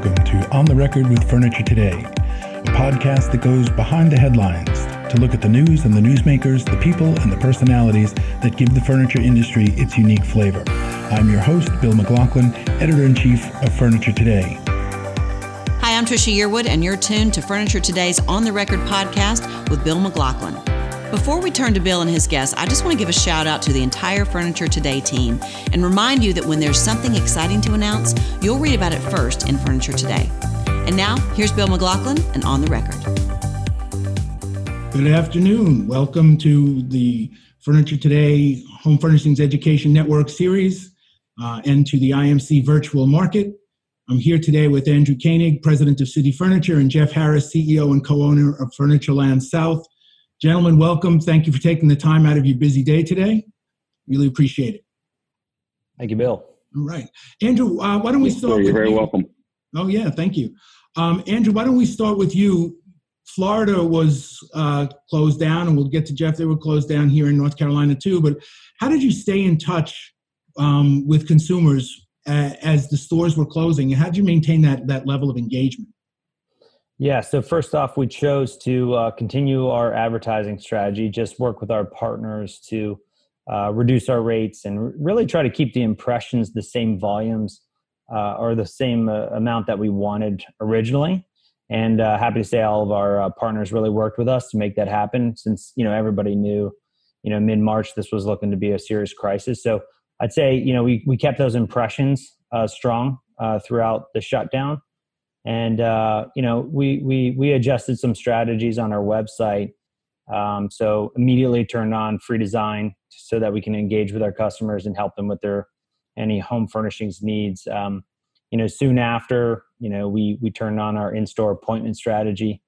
Welcome to On the Record with Furniture Today, a podcast that goes behind the headlines to look at the news and the newsmakers, the people and the personalities that give the furniture industry its unique flavor. I'm your host, Bill McLaughlin, editor in chief of Furniture Today. Hi, I'm Trisha Yearwood, and you're tuned to Furniture Today's On the Record podcast with Bill McLaughlin. Before we turn to Bill and his guests, I just want to give a shout out to the entire Furniture Today team and remind you that when there's something exciting to announce, you'll read about it first in Furniture Today. And now, here's Bill McLaughlin and On the Record. Good afternoon. Welcome to the Furniture Today Home Furnishings Education Network series uh, and to the IMC Virtual Market. I'm here today with Andrew Koenig, President of City Furniture, and Jeff Harris, CEO and co owner of Furniture Land South. Gentlemen, welcome. Thank you for taking the time out of your busy day today. Really appreciate it. Thank you, Bill. All right. Andrew, uh, why don't we start? You're very you? welcome. Oh, yeah, thank you. Um, Andrew, why don't we start with you? Florida was uh, closed down, and we'll get to Jeff. They were closed down here in North Carolina too. But how did you stay in touch um, with consumers uh, as the stores were closing? And how did you maintain that that level of engagement? Yeah, so first off, we chose to uh, continue our advertising strategy, just work with our partners to uh, reduce our rates and really try to keep the impressions the same volumes uh, or the same uh, amount that we wanted originally. And uh, happy to say all of our uh, partners really worked with us to make that happen since, you know, everybody knew, you know, mid-March this was looking to be a serious crisis. So I'd say, you know, we, we kept those impressions strong throughout the shutdown and uh, you know we we we adjusted some strategies on our website um, so immediately turned on free design so that we can engage with our customers and help them with their any home furnishings needs. Um, you know soon after you know we we turned on our in-store appointment strategy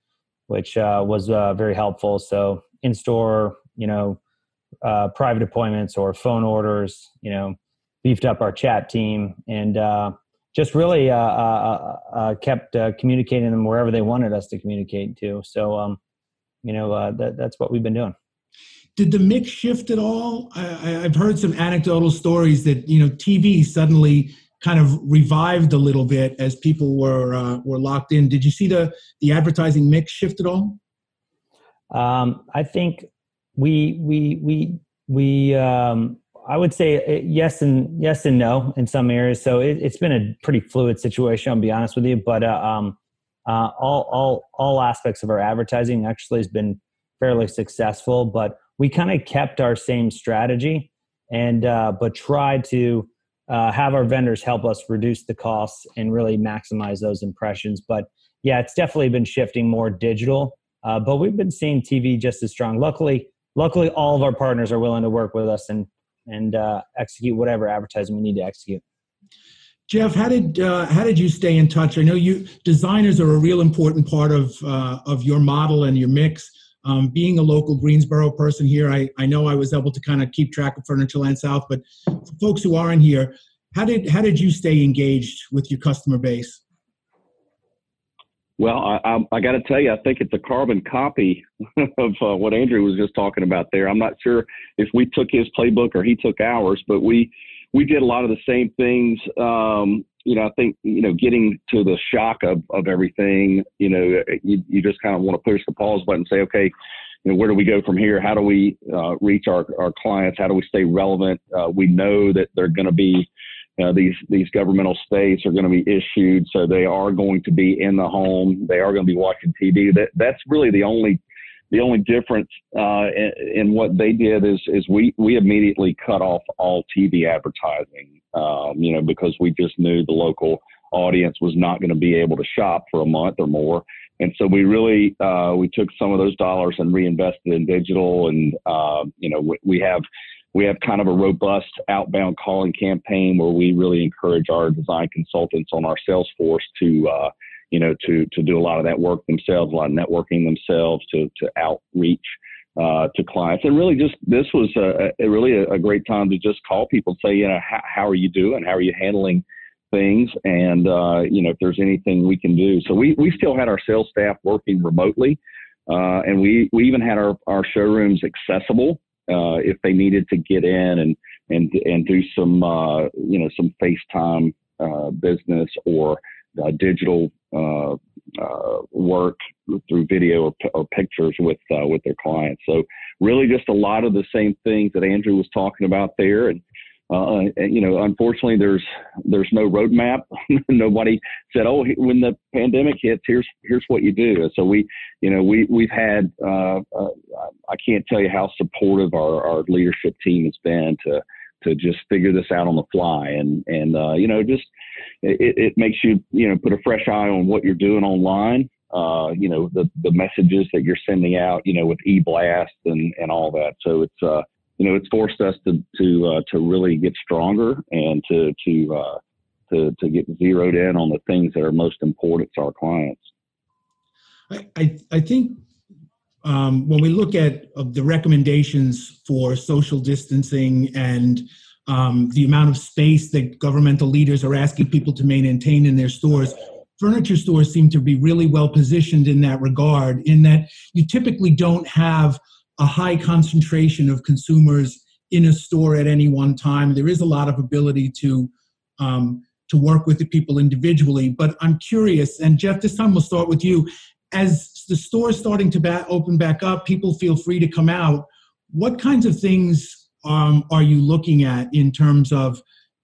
which uh, was uh, very helpful. So in-store you know uh, private appointments or phone orders you know beefed up our chat team. And uh, just really uh, uh, uh, uh kept uh, communicating them wherever they wanted us to communicate to. So, um, you know, uh, that, that's what we've been doing. Did the mix shift at all? I, have heard some anecdotal stories that you know TV suddenly kind of revived a little bit as people were were locked in. Did you see the the advertising mix shift at all? Um, I think we we we we um, I would say uh, yes and yes and no in some areas. So it, has been a pretty fluid situation. I'll be honest with you, but uh, um, uh, all all all aspects of our advertising actually has been fairly successful. But we kind of kept our same strategy, and uh, but tried to uh, have our vendors help us reduce the costs and really maximize those impressions. But yeah, it's definitely been shifting more digital. Uh, but we've been seeing TV just as strong. Luckily, luckily, all of our partners are willing to work with us and and uh, execute whatever advertising we need to execute. Jeff, how did uh, how did you stay in touch? I know you designers are a real important part of uh, of your model and your mix. Um, being a local Greensboro person here, I, I know I was able to kind of keep track of Furniture Land South. But folks who aren't here, how did how did you stay engaged with your customer base? Well, I, I, I got to tell you, I think it's a carbon copy of uh, what Andrew was just talking about there. I'm not sure if we took his playbook or he took ours, but we we did a lot of the same things. Um, you know, I think you know, getting to the shock of of everything. You know, you you just kind of want to push the pause button and say, okay, you know, where do we go from here? How do we uh, reach our our clients? How do we stay relevant? Uh, we know that they're going to be these these governmental states are going to be issued, so they are going to be in the home. They are going to be watching TV. That that's really the only the only difference uh, in, in, what they did is is we we immediately cut off all TV advertising. Um, you know, because we just knew the local audience was not going to be able to shop for a month or more. And so we really uh, we took some of those dollars and reinvested in digital, and uh, you know we, we have we have kind of a robust outbound calling campaign where we really encourage our design consultants on our sales force to, uh, you know, to to do a lot of that work themselves, a lot of networking themselves, to to outreach uh, to clients, and really just this was a, a really a, great time to just call people, and say, you know, how, how are you doing? How are you handling things? And uh, you know, if there's anything we can do. So we we still had our sales staff working remotely. Uh, and we, we even had our, our showrooms accessible uh, if they needed to get in and and and do some uh, you know some FaceTime uh, business or uh, digital uh, uh, work through video or, or pictures with with their clients. So really, just a lot of the same things that Andrew was talking about there, and uh, you know, unfortunately, there's there's no roadmap. Nobody said, "Oh, when the pandemic hits, here's here's what you do." So we, you know, we we've had. Uh, uh, I can't tell you how supportive our, our leadership team has been to to just figure this out on the fly, and and uh, you know, just it, it makes you you know put a fresh eye on what you're doing online. Uh, you know, the the messages that you're sending out, you know, with e-blast and and all that. So it's uh you know, it's forced us to to uh, to really get stronger and to to uh, to to get zeroed in on the things that are most important to our clients. I I, I think um, when we look at uh, the recommendations for social distancing and um, the amount of space that governmental leaders are asking people to maintain in their stores, furniture stores seem to be really well positioned in that regard. In that you typically don't have a high concentration of consumers in a store at any one time. There is a lot of ability to um, to work with the people individually. But I'm curious, and Jeff, this time we'll start with you. As the store is starting to open back up, people feel free to come out. What kinds of things um, are you looking at in terms of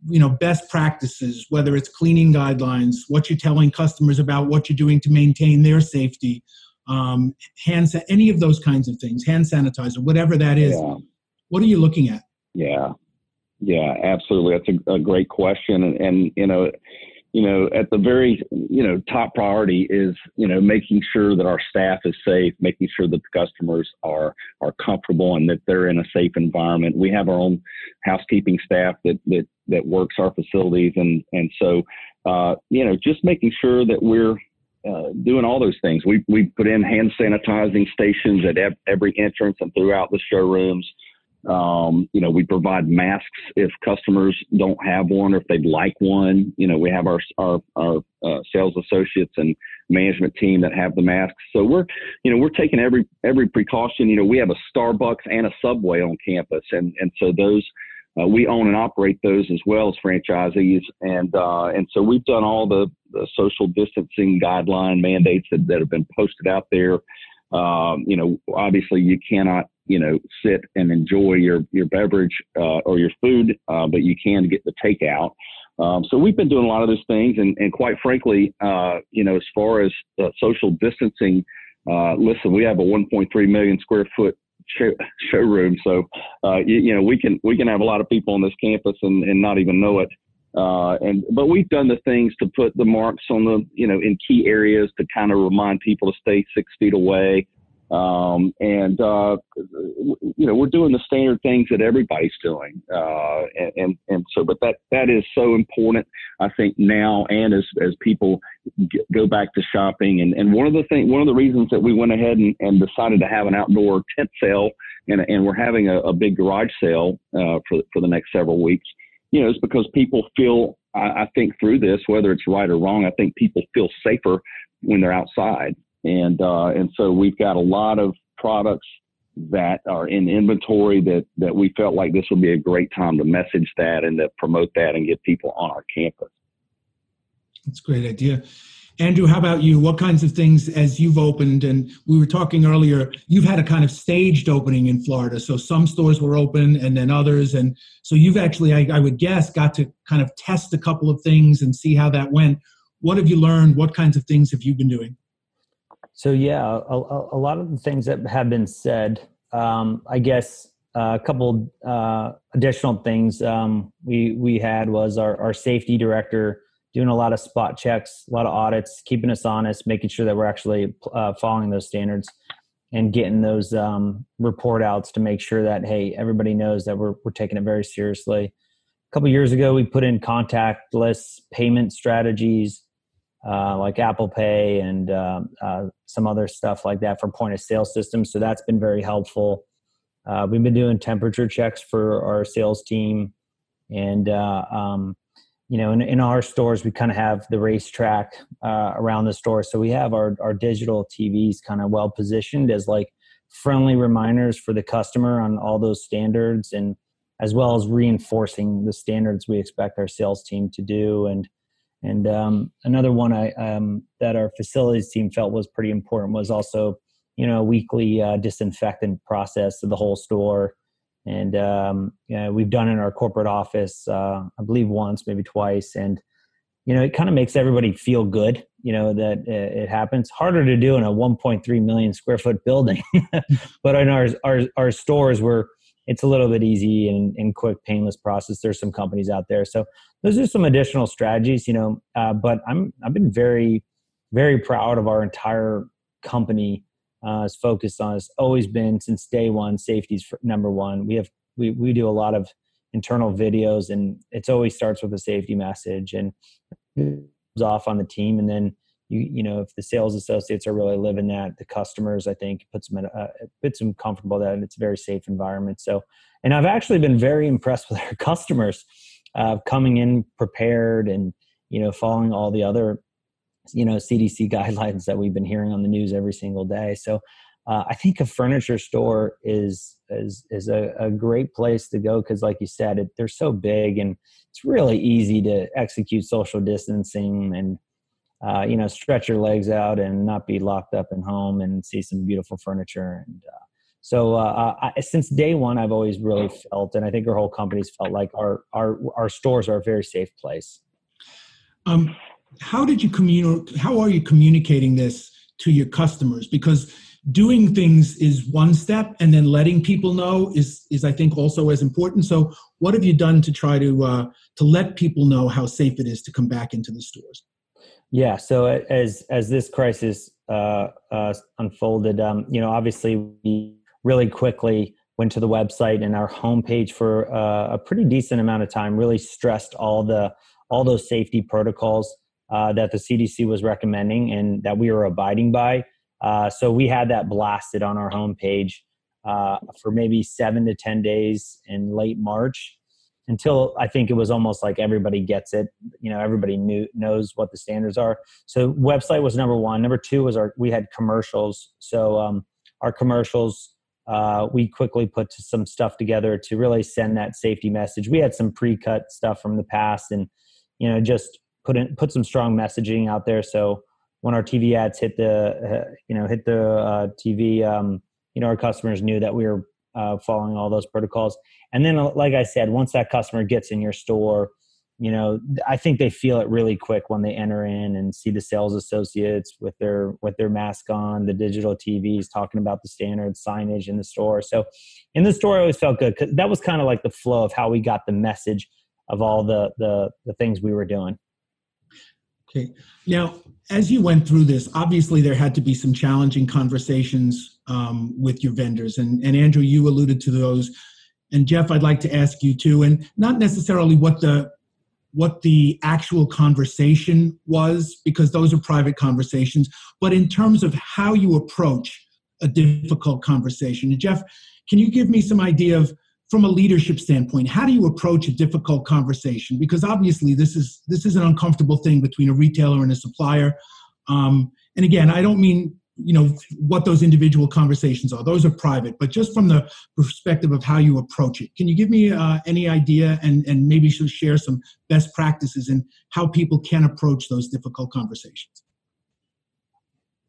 you know best practices whether it's cleaning guidelines what you're telling customers about what you're doing to maintain their safety um, hand any of those kinds of things, hand sanitizer, whatever that is. Yeah. What are you looking at? Yeah, yeah, absolutely. That's a, a great question, and, and you know, you know, at the very you know top priority is you know making sure that our staff is safe, making sure that the customers are are comfortable and that they're in a safe environment. We have our own housekeeping staff that that that works our facilities, and and so uh, you know just making sure that we're uh, doing all those things. We we put in hand sanitizing stations at ev- every entrance and throughout the showrooms. Um, you know, we provide masks if customers don't have one or if they'd like one. You know, we have our our, our uh, sales associates and management team that have the masks. So we're, you know, we're taking every every precaution. You know, we have a Starbucks and a Subway on campus, and and so those uh, we own and operate those as well as franchisees, and uh, and so we've done all the, the, social distancing guideline mandates that, that have been posted out there. Um, you know, obviously you cannot you know sit and enjoy your your beverage uh, or your food, uh, but you can get the takeout. Um, so we've been doing a lot of those things, and, and quite frankly, uh, you know, as far as social distancing, listen, we have a 1.3 million square foot show, showroom. So, uh, you, you, know, we can we can have a lot of people on this campus and, and not even know it. Uh, and but we've done the things to put the marks on the you know in key areas to kind of remind people to stay six feet away. Um, and, uh, you know, we're doing the standard things that everybody's doing. Uh, and, and, so, but that, that is so important, I think now, and as, as people get, go back to shopping. And, and one of the things, one of the reasons that we went ahead and, and decided to have an outdoor tent sale and, and we're having a, a big garage sale, uh, for, for the next several weeks, you know, it's because people feel, I, I think through this, whether it's right or wrong, I think people feel safer when they're outside and uh, and so we've got a lot of products that are in inventory that that we felt like this would be a great time to message that and to promote that and get people on our campus. That's a great idea. Andrew, how about you? What kinds of things as you've opened? And we were talking earlier, you've had a kind of staged opening in Florida. So some stores were open and then others. And so you've actually, I, I would guess, got to kind of test a couple of things and see how that went. What have you learned? What kinds of things have you been doing? So yeah, a, a, lot of the things that have been said. Um, I guess uh, a couple uh, additional things um, we we had was our, our safety director doing a lot of spot checks, a lot of audits, keeping us honest, making sure that we're actually uh, following those standards, and getting those um, report outs to make sure that hey, everybody knows that we're we're taking it very seriously. A couple years ago, we put in contactless payment strategies uh, like Apple Pay and uh, uh, some other stuff like that for point of sale systems. So that's been very helpful. Uh, we've been doing temperature checks for our sales team, and uh, um, you know, in, in, our stores we kind of have the racetrack around the store, so we have our our digital TVs kind of well positioned as like friendly reminders for the customer on all those standards and as well as reinforcing the standards we expect our sales team to do and And um, another one I, um, that our facilities team felt was pretty important was also, you know, weekly uh, disinfectant process of the whole store. And um, yeah, we've done in our corporate office, uh, I believe once, maybe twice. And you know, it kind of makes everybody feel good, you know, that it happens. Harder to do in a 1.3 million square foot building, but in our, our, our stores where it's a little bit easy and, and quick, painless process. There's some companies out there. So those are some additional strategies, you know, uh, but I'm, I've been very, very proud of our entire company uh, is focused on. It's always been since day one. Safety's number one. We have we we do a lot of internal videos and it's always starts with a safety message and goes off on the team and then you you know if the sales associates are really living that the customers i think puts them in a, puts them comfortable that it's a very safe environment. So and i've actually been very impressed with our customers uh, coming in prepared and you know following all the other you know cdc guidelines that we've been hearing on the news every single day. So uh, I think a furniture store is is is a, a great place to go because, like you said, it, they're so big and it's really easy to execute social distancing and uh, you know stretch your legs out and not be locked up in home and see some beautiful furniture. And uh, so, uh, I, since day one, I've always really felt, and I think our whole company's felt like our our our stores are a very safe place. Um, how did you communicate? How are you communicating this to your customers? Because doing things is one step and then letting people know is is i think also as important so what have you done to try to uh, to let people know how safe it is to come back into the stores yeah so as as this crisis uh, uh, unfolded um, you know obviously we really quickly went to the website and our homepage for uh, a pretty decent amount of time really stressed all the all those safety protocols uh, that the cdc was recommending and that we were abiding by. Uh, so we had that blasted on our homepage uh, for maybe seven to 10 days in late March until I think it was almost like everybody gets it. You know, everybody knew, knows what the standards are. So website was number one. Number two was our, we had commercials. So um, our commercials, uh, we quickly put some stuff together to really send that safety message. We had some pre-cut stuff from the past and, you know, just put in, put some strong messaging out there. So when our TV ads hit the uh, you know hit the uh, TV, um, you know our customers knew that we were uh, following all those protocols. And then, uh, like I said, once that customer gets in your store, you know I think they feel it really quick when they enter in and see the sales associates with their with their mask on, the digital TVs talking about the standard signage in the store. So in the store, I always felt good because that was kind of like the flow of how we got the message of all the the the things we were doing. Okay. Now, as you went through this, obviously there had to be some challenging conversations um, with your vendors, and, and Andrew, you alluded to those. And Jeff, I'd like to ask you too, and not necessarily what the what the actual conversation was, because those are private conversations, but in terms of how you approach a difficult conversation. And Jeff, can you give me some idea of from a leadership standpoint how do you approach a difficult conversation? Because obviously this is this is an uncomfortable thing between a retailer and a supplier. Um, and again i don't mean you know what those individual conversations are. Those are private but just from the perspective of how you approach it. Can you give me uh, any idea and and maybe share some best practices and how people can approach those difficult conversations?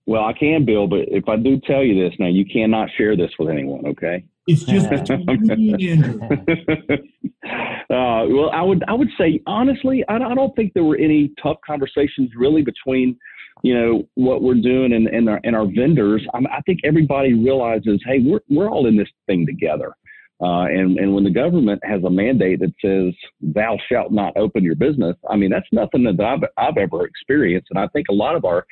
Well i can bill but if i do tell you this now you cannot share this with anyone okay it's just between me and Andrew. Uh, well, I would I would say honestly, I, I don't think there were any tough conversations really between you know what we're doing and and our and our vendors. I, I think everybody realizes, hey, we're we're all in this thing together. Uh, and and when the government has a mandate that says thou shalt not open your business, I mean that's nothing that I've I've ever experienced, and I think a lot of our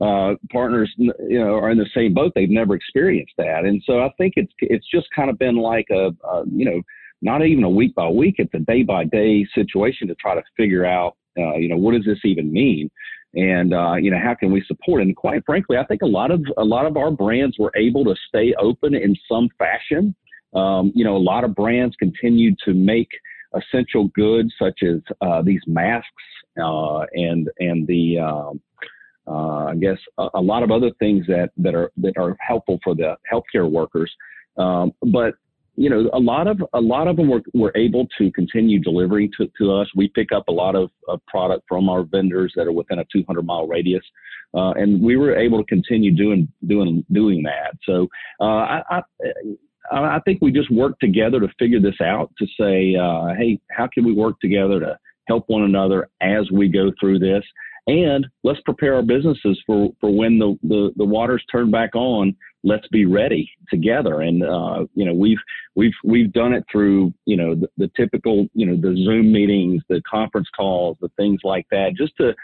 uh, partners, you know, are in the same boat. They've never experienced that, and so I think it's it's just kind of been like a, a you know, not even a week by week. It's a day by day situation to try to figure out, uh, you know, what does this even mean, and uh, you know, how can we support? And quite frankly, I think a lot of a lot of our brands were able to stay open in some fashion. Um, you know, a lot of brands continued to make essential goods such as uh, these masks uh, and and the um, I guess a, a, lot of other things that, that are that are helpful for the healthcare workers. Um, but you know, a lot of a lot of them were, were able to continue delivering to, to us. We pick up a lot of, of product from our vendors that are within a 200 mile radius, uh, and we were able to continue doing doing doing that. So uh, I, I I think we just worked together to figure this out. To say, uh, hey, how can we work together to help one another as we go through this? And let's prepare our businesses for, for when the, the, the waters turn back on. Let's be ready together. And, uh, you know, we've, we've, we've done it through, you know, the, the typical, you know, the Zoom meetings, the conference calls, the things like that, just to,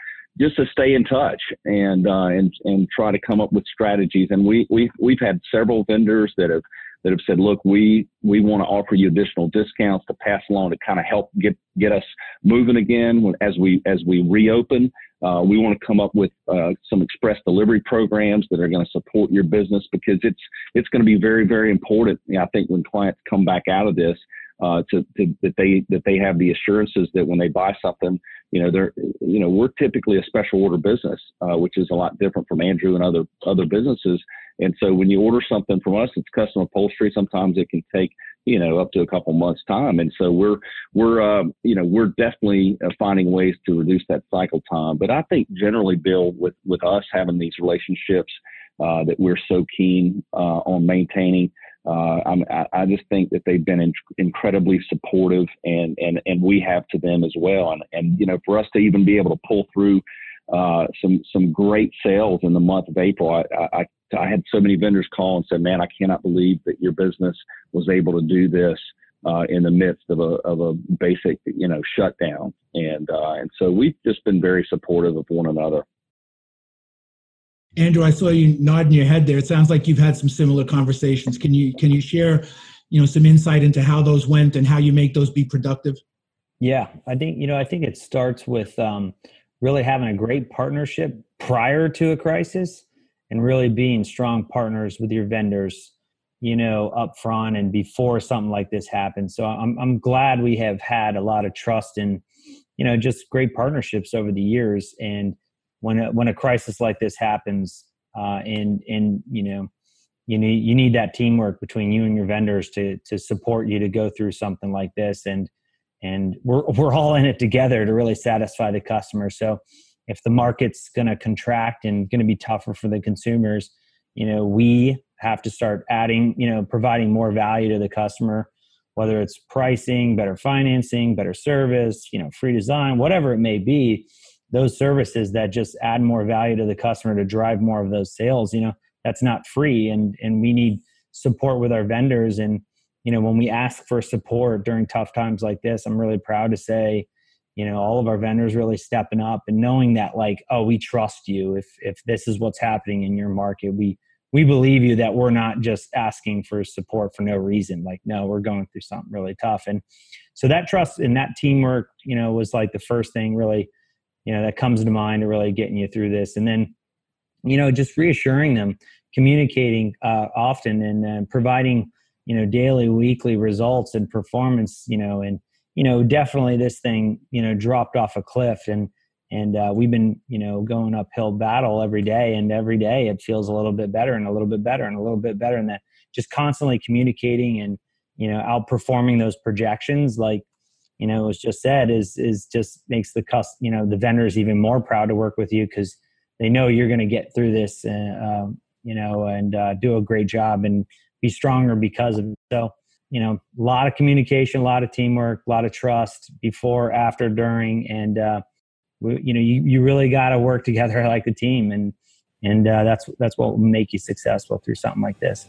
just to stay in touch and, uh, and, and try to come up with strategies. And we, we, we've had several vendors that have, that have said, look, we, we want to offer you additional discounts to pass along to kind of help get, get us moving again as we, as we reopen. Uh, we want to come up with uh, some express delivery programs that are going to support your business because it's it's going to be very very important. You know, I think when clients come back out of this, uh, to, to, that they that they have the assurances that when they buy something, you know they're you know we're typically a special order business, uh, which is a lot different from Andrew and other other businesses. And so when you order something from us, it's custom upholstery. Sometimes it can take you know up to a couple months time and so we're we're uh, you know we're definitely uh, finding ways to reduce that cycle time but i think generally bill with with us having these relationships uh, that we're so keen uh, on maintaining uh, I, I just think that they've been in, incredibly supportive and, and, and we have to them as well. And, and, you know, for us to even be able to pull through uh, some some great sales in the month of April. I, I, I had so many vendors call and said, "Man, I cannot believe that your business was able to do this uh, in the midst of a of a basic you know shutdown." And uh, and so we've just been very supportive of one another. Andrew, I saw you nodding your head there. It sounds like you've had some similar conversations. Can you can you share, you know, some insight into how those went and how you make those be productive? Yeah, I think you know I think it starts with um, really having a great partnership prior to a crisis and really being strong partners with your vendors you know up front and before something like this happens so i'm i'm glad we have had a lot of trust and you know just great partnerships over the years. And when a, when a crisis like this happens uh and and you know you need you need that teamwork between you and your vendors to to support you to go through something like this. And and we're we're all in it together to really satisfy the customer. So if the market's going to contract and going to be tougher for the consumers, you know, we have to start adding, you know, providing more value to the customer, whether it's pricing, better financing, better service, you know, free design, whatever it may be. Those services that just add more value to the customer to drive more of those sales, you know, that's not free, and and we need support with our vendors and you know when we ask for support during tough times like this i'm really proud to say you know all of our vendors really stepping up and knowing that like oh we trust you. If if this is what's happening in your market we we believe you that we're not just asking for support for no reason. Like no we're going through something really tough. And so that trust and that teamwork you know was like the first thing really you know that comes to mind to really getting you through this. And then you know just reassuring them communicating uh, often and uh, providing you know daily weekly results and performance you know and you know definitely this thing you know dropped off a cliff and and uh, we've been you know going uphill battle every day and every day it feels a little bit better and a little bit better and a little bit better and that just constantly communicating and you know outperforming those projections like you know was just said is is just makes the cust you know the vendors even more proud to work with you because they know you're going to get through this uh, um, you know and uh, do a great job and be stronger because of it. So, you know, a lot of communication, a lot of teamwork, a lot of trust before, after, during, and uh, we, you know, you, you really got to work together like a team, and and uh, that's that's what will make you successful through something like this.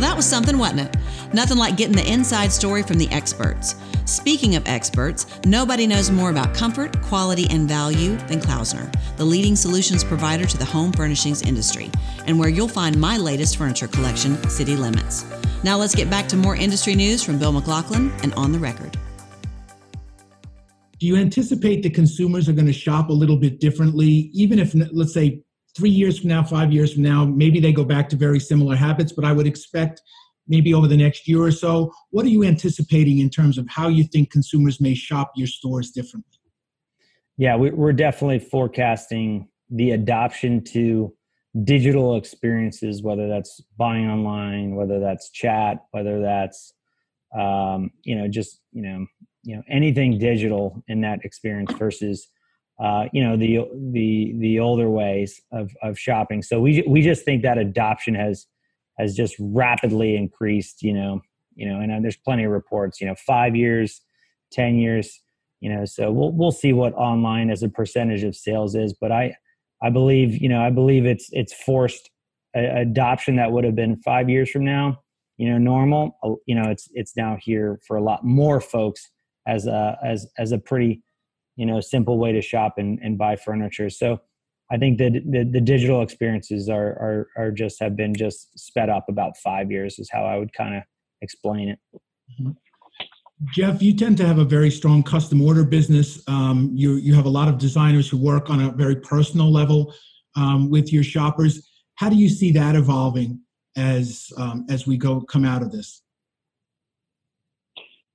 Well, that was something, wasn't it? Nothing like getting the inside story from the experts. Speaking of experts, nobody knows more about comfort, quality, and value than Klaussner, the leading solutions provider to the home furnishings industry, and where you'll find my latest furniture collection, City Limits. Now let's get back to more industry news from Bill McLaughlin and On the Record. Do you anticipate that consumers are going to shop a little bit differently, even if, let's say, three years from now, five years from now, maybe they go back to very similar habits, but I would expect maybe over the next year or so. What are you anticipating in terms of how you think consumers may shop your stores differently? Yeah, we're definitely forecasting the adoption to digital experiences, whether that's buying online, whether that's chat, whether that's um, you know just you know you know anything digital in that experience versus uh, you know the the the older ways of of shopping. So we we just think that adoption has has just rapidly increased. You know you know and uh, there's plenty of reports. You know five years, ten years. You know so we'll we'll see what online as a percentage of sales is, but I I believe you know I believe it's it's forced adoption that would have been five years from now you know normal uh, you know it's it's now here for a lot more folks as a as as a pretty you know simple way to shop and, and buy furniture so i think that the, the digital experiences are, are are just have been just sped up about five years is how i would kind of explain it mm-hmm. Jeff, you tend to have a very strong custom order business. Um, you you have a lot of designers who work on a very personal level um, with your shoppers. How do you see that evolving as um, as we go come out of this?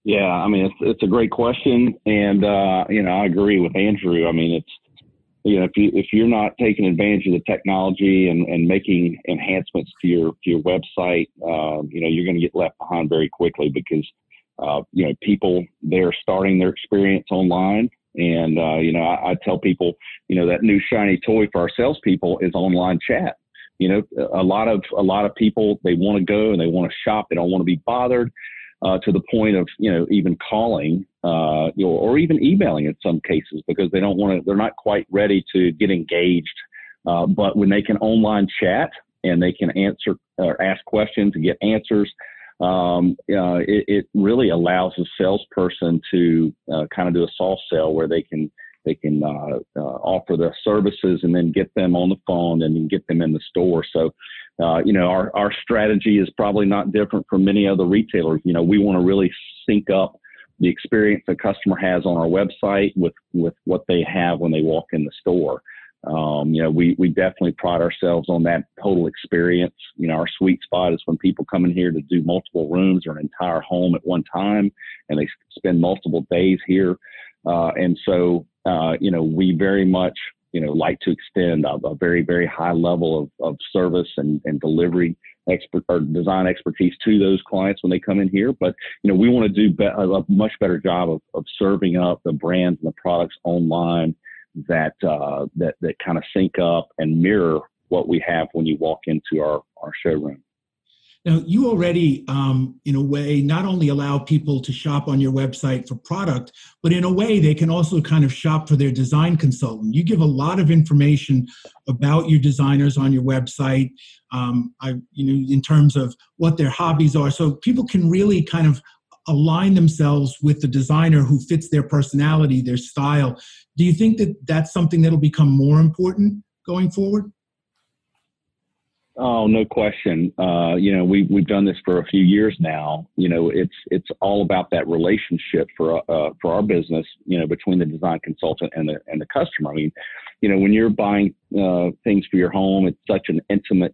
Yeah, I mean it's it's a great question, and uh, you know I agree with Andrew. I mean it's you know if you if you're not taking advantage of the technology and, and making enhancements to your to your website, uh, you know you're going to get left behind very quickly because uh, you know, people they're starting their experience online. And uh, you know, I, I, tell people, you know, that new shiny toy for our salespeople is online chat. You know, a lot of a lot of people they want to go and they want to shop. They don't want to be bothered uh, to the point of you know even calling, uh, you know, or even emailing in some cases because they don't want to. They're not quite ready to get engaged. Uh, but when they can online chat and they can answer or ask questions and get answers, um, uh, it, it, really allows a salesperson to uh, kind of do a soft sell where they can they can uh, offer the services and then get them on the phone and then get them in the store. So, uh, you know, our our strategy is probably not different from many other retailers. You know, we want to really sync up the experience the customer has on our website with with what they have when they walk in the store. Um, you know, we, we definitely pride ourselves on that total experience. You know, our sweet spot is when people come in here to do multiple rooms or an entire home at one time and they spend multiple days here. Uh, and so, uh, you know, we very much, you know, like to extend a, a very, very high level of, of service and, and delivery expert or design expertise to those clients when they come in here. But, you know, we want to do be- a much better job of, of serving up the brands and the products online that uh, that that kind of sync up and mirror what we have when you walk into our our showroom. Now, you already, um, in a way, not only allow people to shop on your website for product, but in a way, they can also kind of shop for their design consultant. You give a lot of information about your designers on your website, um, I, you know, in terms of what their hobbies are, so people can really kind of align themselves with the designer who fits their personality, their style. Do you think that that's something that'll become more important going forward? Oh, no question. Uh, you know, we we've done this for a few years now. You know, it's it's all about that relationship for uh, for our business. You know, between the design consultant and the and the customer. I mean, you know, when you're buying uh, things for your home, it's such an intimate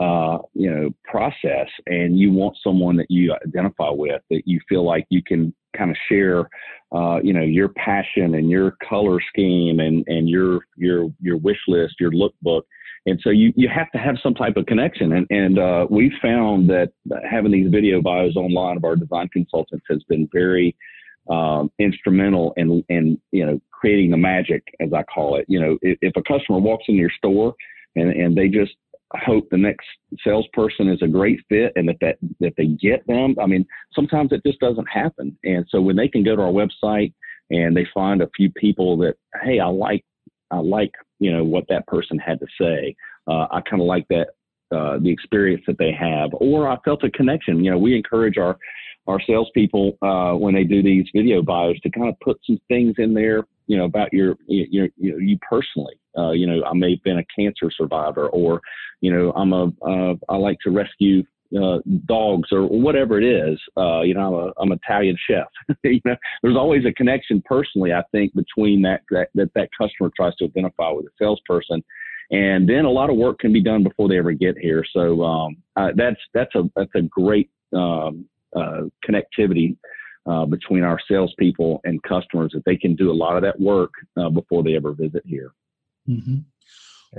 uh, you know, process and you want someone that you identify with, that you feel like you can kind of share, uh, you know, your passion and your color scheme and, and your, your, your wish list, your lookbook. And so you, you have to have some type of connection. And, and uh, we found that having these video bios online of our design consultants has been very um, instrumental in, in, you know, creating the magic, as I call it. You know, if, if a customer walks in your store and, and they just hope the next salesperson is a great fit and that, that that they get them. I mean, sometimes it just doesn't happen. And so when they can go to our website and they find a few people that, hey, I like I like you know what that person had to say. Uh, I kind of like that uh, the experience that they have, or I felt a connection. You know, we encourage our our salespeople uh, when they do these video bios to kind of put some things in there, you know, about your your, your you personally. Uh, you know, I may have been a cancer survivor, or you know, I'm a uh, I like to rescue uh, dogs or whatever it is. Uh, you know, I'm a I'm an Italian chef. you know, there's always a connection personally, I think, between that, that that that customer tries to identify with a salesperson, and then a lot of work can be done before they ever get here. So um, uh, that's that's a that's a great um, uh, connectivity uh, between our salespeople and customers that they can do a lot of that work uh, before they ever visit here. Mm-hmm.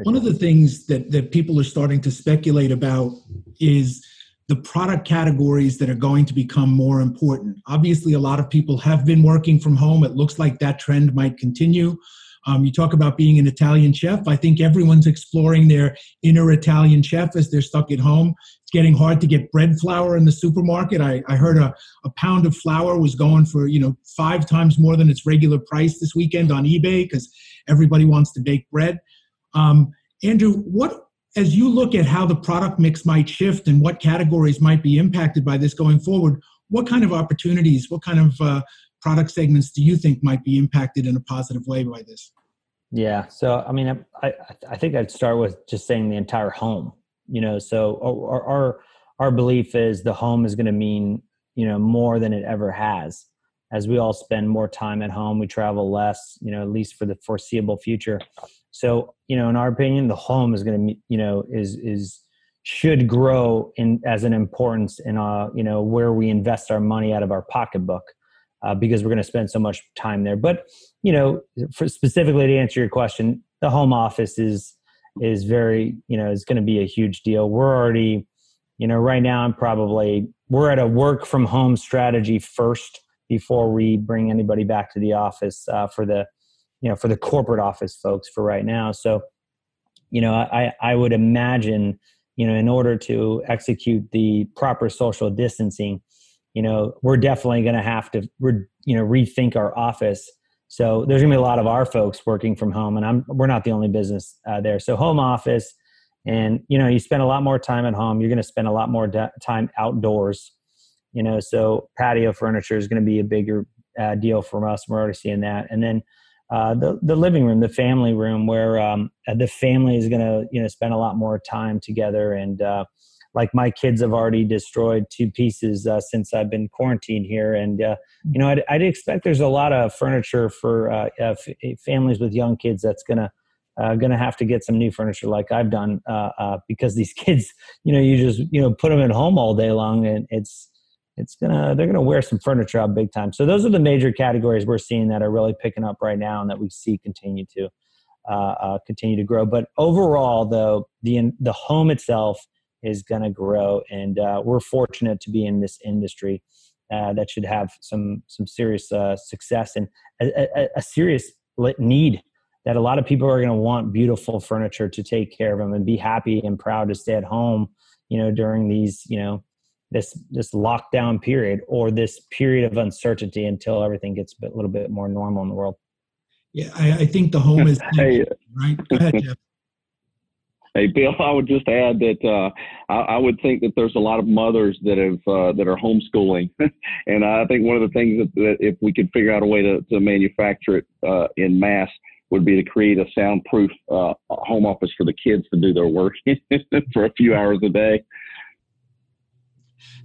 One of the things that, that people are starting to speculate about is the product categories that are going to become more important. Obviously, a lot of people have been working from home. It looks like that trend might continue. Um, you talk about being an Italian chef. I think everyone's exploring their inner Italian chef as they're stuck at home. It's getting hard to get bread flour in the supermarket. I, I heard a, a pound of flour was going for you know five times more than its regular price this weekend on eBay because everybody wants to bake bread. Um, Andrew, what as you look at how the product mix might shift and what categories might be impacted by this going forward, what kind of opportunities, what kind of uh, product segments do you think might be impacted in a positive way by this? Yeah, so I mean, I I think I'd start with just saying the entire home. You know, so our our, our belief is the home is going to mean you know more than it ever has as we all spend more time at home we travel less you know at least for the foreseeable future so you know in our opinion the home is going to you know is is should grow in as an importance in uh you know where we invest our money out of our pocketbook uh, because we're going to spend so much time there. But you know specifically to answer your question the home office is is very you know is going to be a huge deal. We're already you know right now i'm probably we're at a work from home strategy first before we bring anybody back to the office uh, for the you know for the corporate office folks for right now. So you know i i would imagine you know in order to execute the proper social distancing you know we're definitely going to have to re, you know rethink our office. So there's going to be a lot of our folks working from home and i'm we're not the only business uh, there. So home office and you know you spend a lot more time at home you're going to spend a lot more de- time outdoors. You know so patio furniture is going to be a bigger uh, deal for us we're already seeing that. And then uh, the the living room the family room where um, uh, the family is going to you know spend a lot more time together. And uh, like my kids have already destroyed two pieces uh, since I've been quarantined here. And uh, you know I'd, I'd, expect there's a lot of furniture for f- families with young kids that's going to uh, going to have to get some new furniture like I've done uh, uh, because these kids, you know, you just you know put them at home all day long, and it's it's gonna they're gonna wear some furniture out big time. So those are the major categories we're seeing that are really picking up right now, and that we see continue to uh, uh, continue to grow. But overall, though, the the home itself is gonna grow, and uh, we're fortunate to be in this industry uh, that should have some some serious uh, success and a, a, a serious need that a lot of people are going to want beautiful furniture to take care of them and be happy and proud to stay at home you know during these you know this this lockdown period or this period of uncertainty until everything gets a bit, little bit more normal in the world. Yeah, I, I think the home is hey, right. Go ahead, Jeff. Hey, Bill, I would just add that uh, I, I, would think that there's a lot of mothers that have uh, that are homeschooling, and I think one of the things that, that, if we could figure out a way to, to manufacture it uh, in mass would be to create a soundproof uh, home office for the kids to do their work for a few hours a day.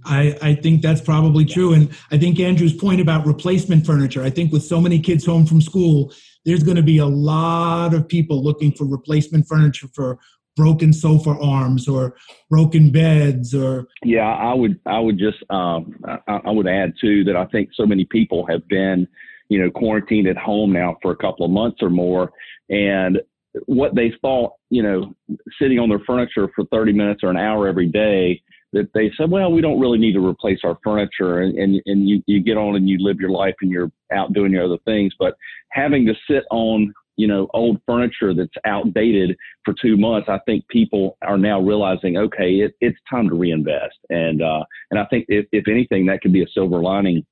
I, I think that's probably true. And I think Andrew's point about replacement furniture, I think with so many kids home from school, there's going to be a lot of people looking for replacement furniture for broken sofa arms or broken beds or yeah i would i would just um, I, I would add too that i think so many people have been you know quarantined at home now for a couple of months or more and what they thought you know sitting on their furniture for 30 minutes or an hour every day that they said, well, we don't really need to replace our furniture, and and, and you, you get on and you live your life and you're out doing your other things, but having to sit on you know old furniture that's outdated for two months, I think people are now realizing, okay, it, it's time to reinvest, and uh, and I think if, if anything, that could be a silver lining,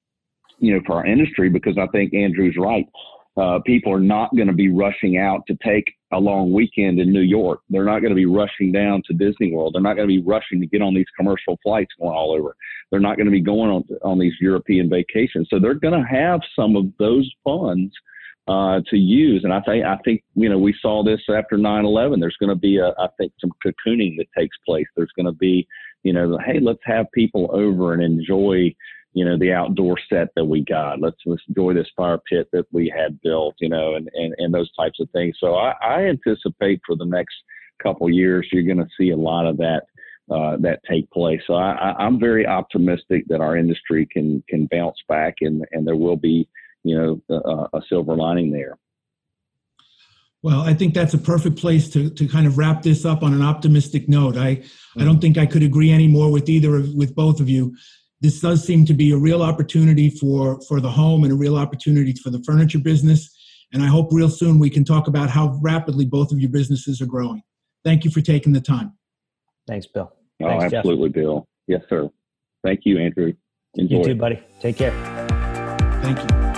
you know, for our industry because I think Andrew's right. Uh, people are not going to be rushing out to take a long weekend in New York. They're not going to be rushing down to Disney World. They're not going to be rushing to get on these commercial flights going all over. They're not going to be going on on these European vacations. So they're going to have some of those funds uh, to use. And I think I think you know we saw this after 9/11. There's going to be a I think some cocooning that takes place. There's going to be you know hey let's have people over and enjoy you know, the outdoor set that we got. Let's let's enjoy this fire pit that we had built, you know, and and, and those types of things. So I, I anticipate for the next couple years you're going to see a lot of that uh, that take place. So I, I'm very optimistic that our industry can can bounce back and and there will be you know a, a silver lining there. Well, I think that's a perfect place to, to kind of wrap this up on an optimistic note. I, I don't think I could agree any more with either of, with both of you. This does seem to be a real opportunity for, for the home and a real opportunity for the furniture business. And I hope real soon we can talk about how rapidly both of your businesses are growing. Thank you for taking the time. Thanks, Bill. Oh, Thanks, absolutely, Jeff. Bill. Yes, sir. Thank you, Andrew. Enjoy. You too, buddy. Take care. Thank you.